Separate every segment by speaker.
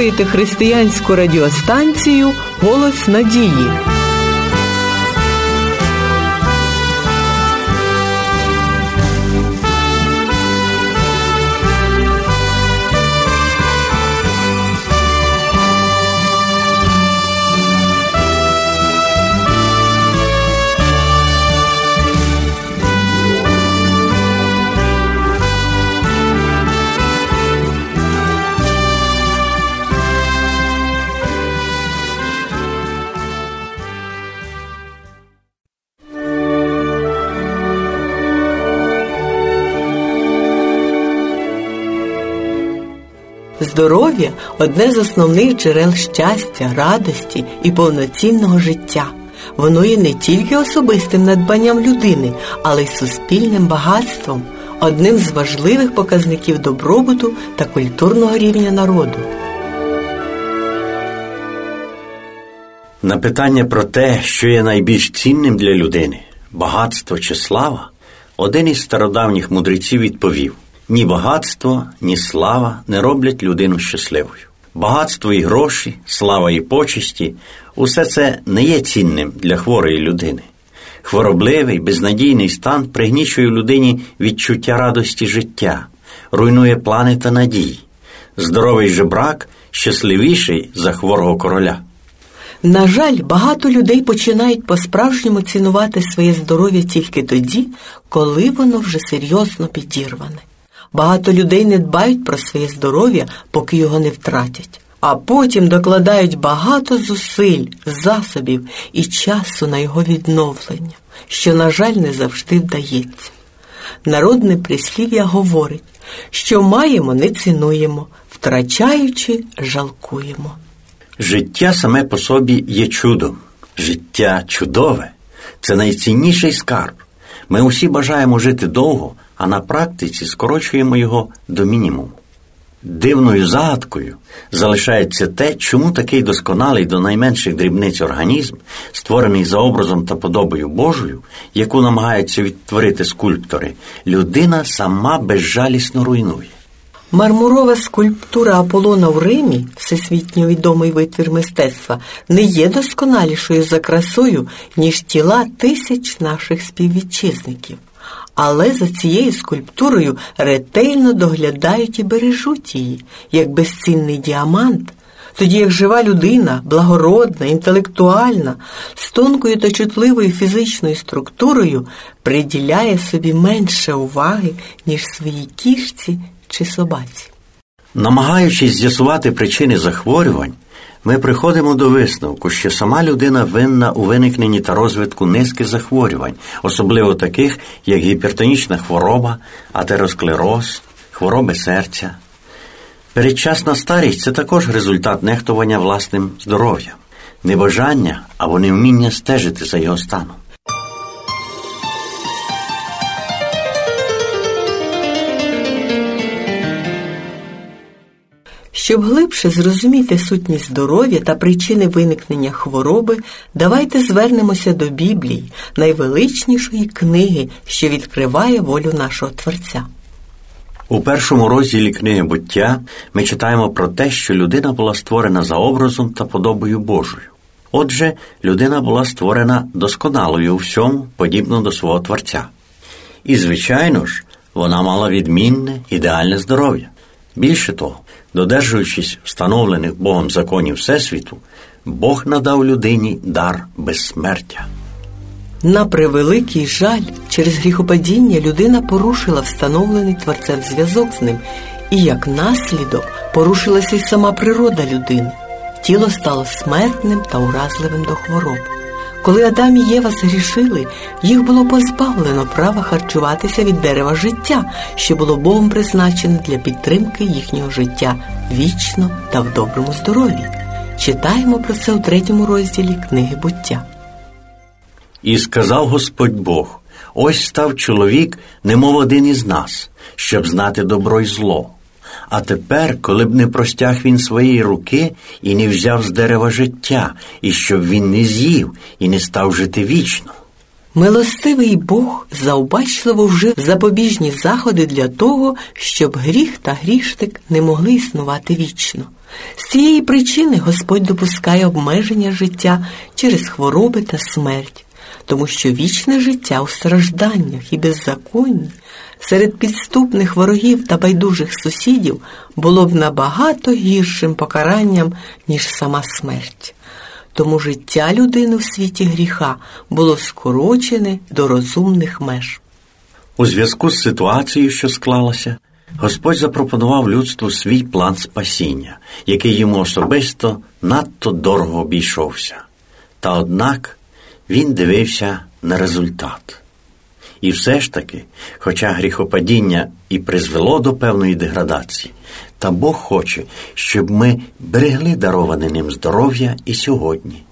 Speaker 1: слухаєте християнську радіостанцію Голос надії. Здоров'я одне з основних джерел щастя, радості і повноцінного життя. Воно є не тільки особистим надбанням людини, але й суспільним багатством, одним з важливих показників добробуту та культурного рівня народу.
Speaker 2: На питання про те, що є найбільш цінним для людини багатство чи слава, один із стародавніх мудреців відповів ні багатство, ні слава не роблять людину щасливою. Багатство і гроші, слава і почесті усе це не є цінним для хворої людини. Хворобливий, безнадійний стан пригнічує людині відчуття радості життя, руйнує плани та надії. Здоровий жебрак щасливіший за хворого короля.
Speaker 1: На жаль, багато людей починають по-справжньому цінувати своє здоров'я тільки тоді, коли воно вже серйозно підірване. Багато людей не дбають про своє здоров'я, поки його не втратять, а потім докладають багато зусиль, засобів і часу на його відновлення, що, на жаль, не завжди вдається. Народне прислів'я говорить, що маємо, не цінуємо, втрачаючи, жалкуємо.
Speaker 2: Життя саме по собі є чудом. Життя чудове це найцінніший скарб. Ми усі бажаємо жити довго, а на практиці скорочуємо його до мінімуму. Дивною загадкою залишається те, чому такий досконалий до найменших дрібниць організм, створений за образом та подобою Божою, яку намагаються відтворити скульптори, людина сама безжалісно руйнує.
Speaker 1: Мармурова скульптура Аполлона в Римі, всесвітньо відомий витвір мистецтва, не є досконалішою за красою, ніж тіла тисяч наших співвітчизників. Але за цією скульптурою ретельно доглядають і бережуть її, як безцінний діамант, тоді як жива людина, благородна, інтелектуальна, з тонкою та чутливою фізичною структурою приділяє собі менше уваги, ніж своїй кішці чи собаці.
Speaker 2: Намагаючись з'ясувати причини захворювань, ми приходимо до висновку, що сама людина винна у виникненні та розвитку низки захворювань, особливо таких, як гіпертонічна хвороба, атеросклероз, хвороби серця. Передчасна старість це також результат нехтування власним здоров'ям, небажання або невміння стежити за його станом.
Speaker 1: Щоб глибше зрозуміти сутність здоров'я та причини виникнення хвороби, давайте звернемося до Біблії, найвеличнішої книги, що відкриває волю нашого Творця.
Speaker 2: У першому розділі книги буття ми читаємо про те, що людина була створена за образом та подобою Божою. Отже, людина була створена досконалою у всьому, подібно до свого Творця. І, звичайно ж, вона мала відмінне, ідеальне здоров'я. Більше того, додержуючись встановлених Богом законів Всесвіту, Бог надав людині дар безсмертя.
Speaker 1: На превеликий жаль, через гріхопадіння людина порушила встановлений творцем зв'язок з ним, і як наслідок порушилася й сама природа людини. Тіло стало смертним та уразливим до хвороб. Коли Адам і Єва згрішили, їх було позбавлено права харчуватися від дерева життя, що було Богом призначене для підтримки їхнього життя вічно та в доброму здоров'ї. Читаємо про це у третьому розділі книги буття.
Speaker 2: І сказав Господь Бог: ось став чоловік, немов один із нас, щоб знати добро й зло. А тепер, коли б не простяг він своєї руки і не взяв з дерева життя, і щоб він не з'їв і не став жити вічно.
Speaker 1: Милостивий Бог заобачливо вжив запобіжні заходи для того, щоб гріх та грішник не могли існувати вічно. З цієї причини Господь допускає обмеження життя через хвороби та смерть, тому що вічне життя у стражданнях і беззаконні серед підступних ворогів та байдужих сусідів було б набагато гіршим покаранням, ніж сама смерть. Тому життя людини в світі гріха було скорочене до розумних меж.
Speaker 2: У зв'язку з ситуацією, що склалася, Господь запропонував людству свій план спасіння, який йому особисто надто дорого обійшовся. Та однак він дивився на результат. І все ж таки, хоча гріхопадіння і призвело до певної деградації, та Бог хоче, щоб ми берегли дароване ним здоров'я і сьогодні.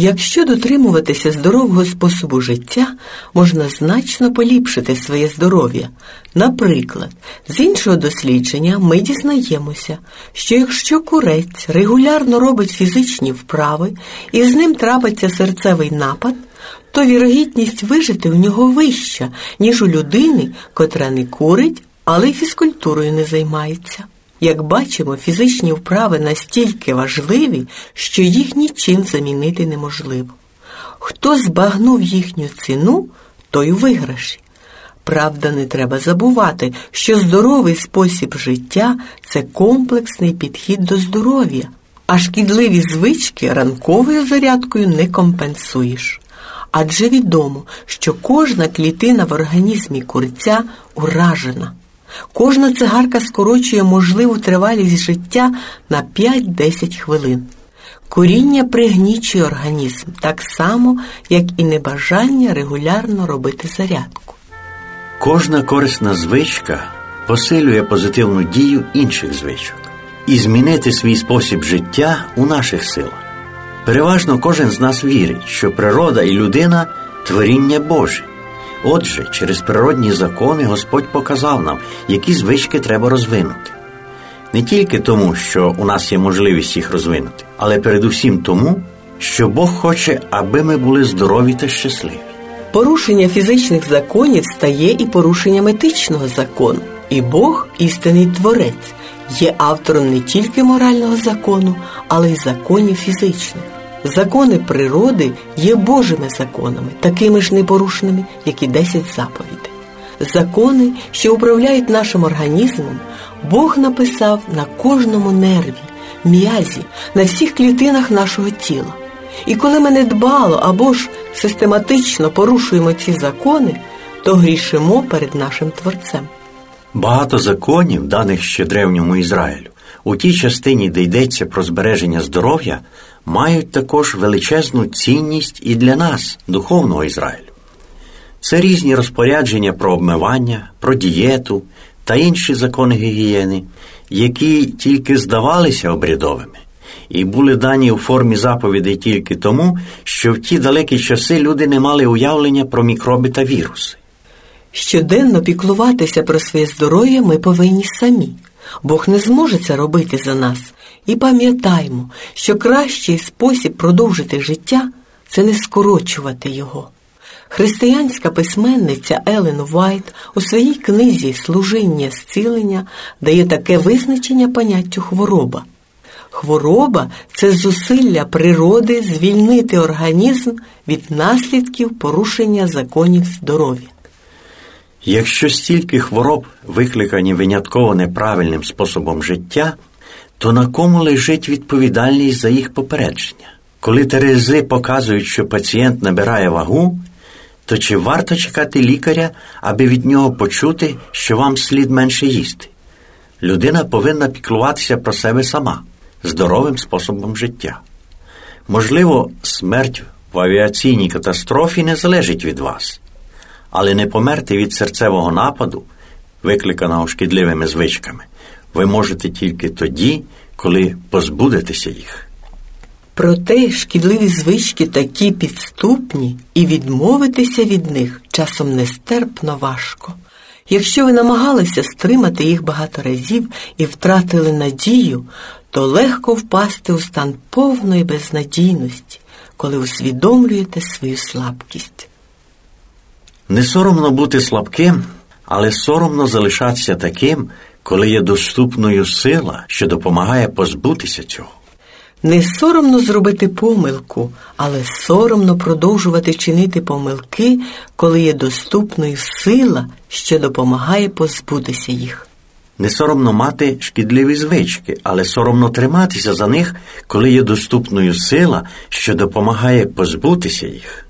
Speaker 1: Якщо дотримуватися здорового способу життя, можна значно поліпшити своє здоров'я. Наприклад, з іншого дослідження ми дізнаємося, що якщо курець регулярно робить фізичні вправи і з ним трапиться серцевий напад, то вірогідність вижити у нього вища, ніж у людини, котра не курить, але й фізкультурою не займається. Як бачимо, фізичні вправи настільки важливі, що їх нічим замінити неможливо. Хто збагнув їхню ціну, той у виграші. Правда, не треба забувати, що здоровий спосіб життя це комплексний підхід до здоров'я, а шкідливі звички ранковою зарядкою не компенсуєш. Адже відомо, що кожна клітина в організмі курця уражена. Кожна цигарка скорочує можливу тривалість життя на 5-10 хвилин. Коріння пригнічує організм так само, як і небажання регулярно робити зарядку.
Speaker 2: Кожна корисна звичка посилює позитивну дію інших звичок і змінити свій спосіб життя у наших силах. Переважно кожен з нас вірить, що природа і людина творіння Боже. Отже, через природні закони Господь показав нам, які звички треба розвинути. Не тільки тому, що у нас є можливість їх розвинути, але передусім тому, що Бог хоче, аби ми були здорові та щасливі.
Speaker 1: Порушення фізичних законів стає і порушенням етичного закону, і Бог, істинний творець, є автором не тільки морального закону, але й законів фізичних. Закони природи є Божими законами, такими ж непорушними, як і десять заповідей. Закони, що управляють нашим організмом, Бог написав на кожному нерві, м'язі, на всіх клітинах нашого тіла. І коли ми недбало або ж систематично порушуємо ці закони, то грішимо перед нашим Творцем.
Speaker 2: Багато законів, даних ще древньому Ізраїлю, у тій частині, де йдеться про збереження здоров'я, мають також величезну цінність і для нас, духовного Ізраїлю. Це різні розпорядження про обмивання, про дієту та інші закони гігієни, які тільки здавалися обрядовими, і були дані у формі заповідей тільки тому, що в ті далекі часи люди не мали уявлення про мікроби та віруси.
Speaker 1: Щоденно піклуватися про своє здоров'я ми повинні самі. Бог не зможе це робити за нас. І пам'ятаймо, що кращий спосіб продовжити життя це не скорочувати його. Християнська письменниця Елен Вайт у своїй книзі Служіння зцілення дає таке визначення поняттю хвороба. Хвороба це зусилля природи звільнити організм від наслідків порушення законів здоров'я.
Speaker 2: Якщо стільки хвороб викликані винятково неправильним способом життя, то на кому лежить відповідальність за їх попередження? Коли терези показують, що пацієнт набирає вагу, то чи варто чекати лікаря, аби від нього почути, що вам слід менше їсти? Людина повинна піклуватися про себе сама здоровим способом життя. Можливо, смерть в авіаційній катастрофі не залежить від вас, але не померти від серцевого нападу, викликаного шкідливими звичками, ви можете тільки тоді, коли позбудетеся їх.
Speaker 1: Проте шкідливі звички такі підступні, і відмовитися від них часом нестерпно важко. Якщо ви намагалися стримати їх багато разів і втратили надію, то легко впасти у стан повної безнадійності, коли усвідомлюєте свою слабкість.
Speaker 2: Не соромно бути слабким, але соромно залишатися таким, коли є доступною сила, що допомагає позбутися цього.
Speaker 1: Не соромно зробити помилку, але соромно продовжувати чинити помилки, коли є доступною сила, що допомагає позбутися їх.
Speaker 2: Не соромно мати шкідливі звички, але соромно триматися за них, коли є доступною сила, що допомагає позбутися їх.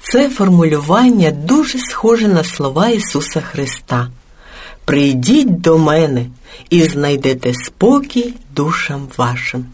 Speaker 1: Це формулювання дуже схоже на слова Ісуса Христа. Прийдіть до мене і знайдете спокій душам вашим.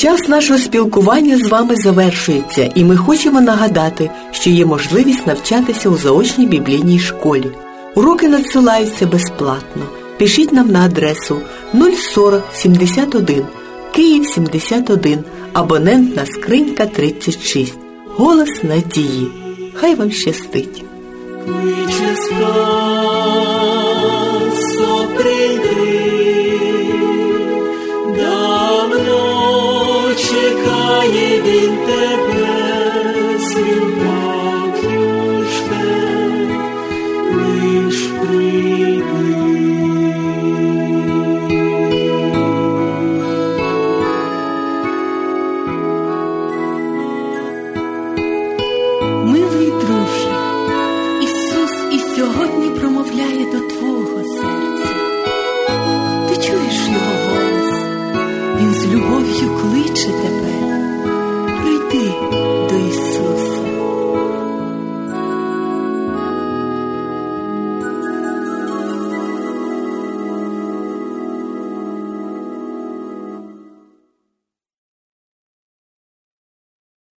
Speaker 1: Час нашого спілкування з вами завершується, і ми хочемо нагадати, що є можливість навчатися у заочній біблійній школі. Уроки надсилаються безплатно. Пишіть нам на адресу 040 71 Київ 71, абонентна скринька 36. Голос надії. Хай вам щастить.
Speaker 3: сьогодні промовляє до Твого.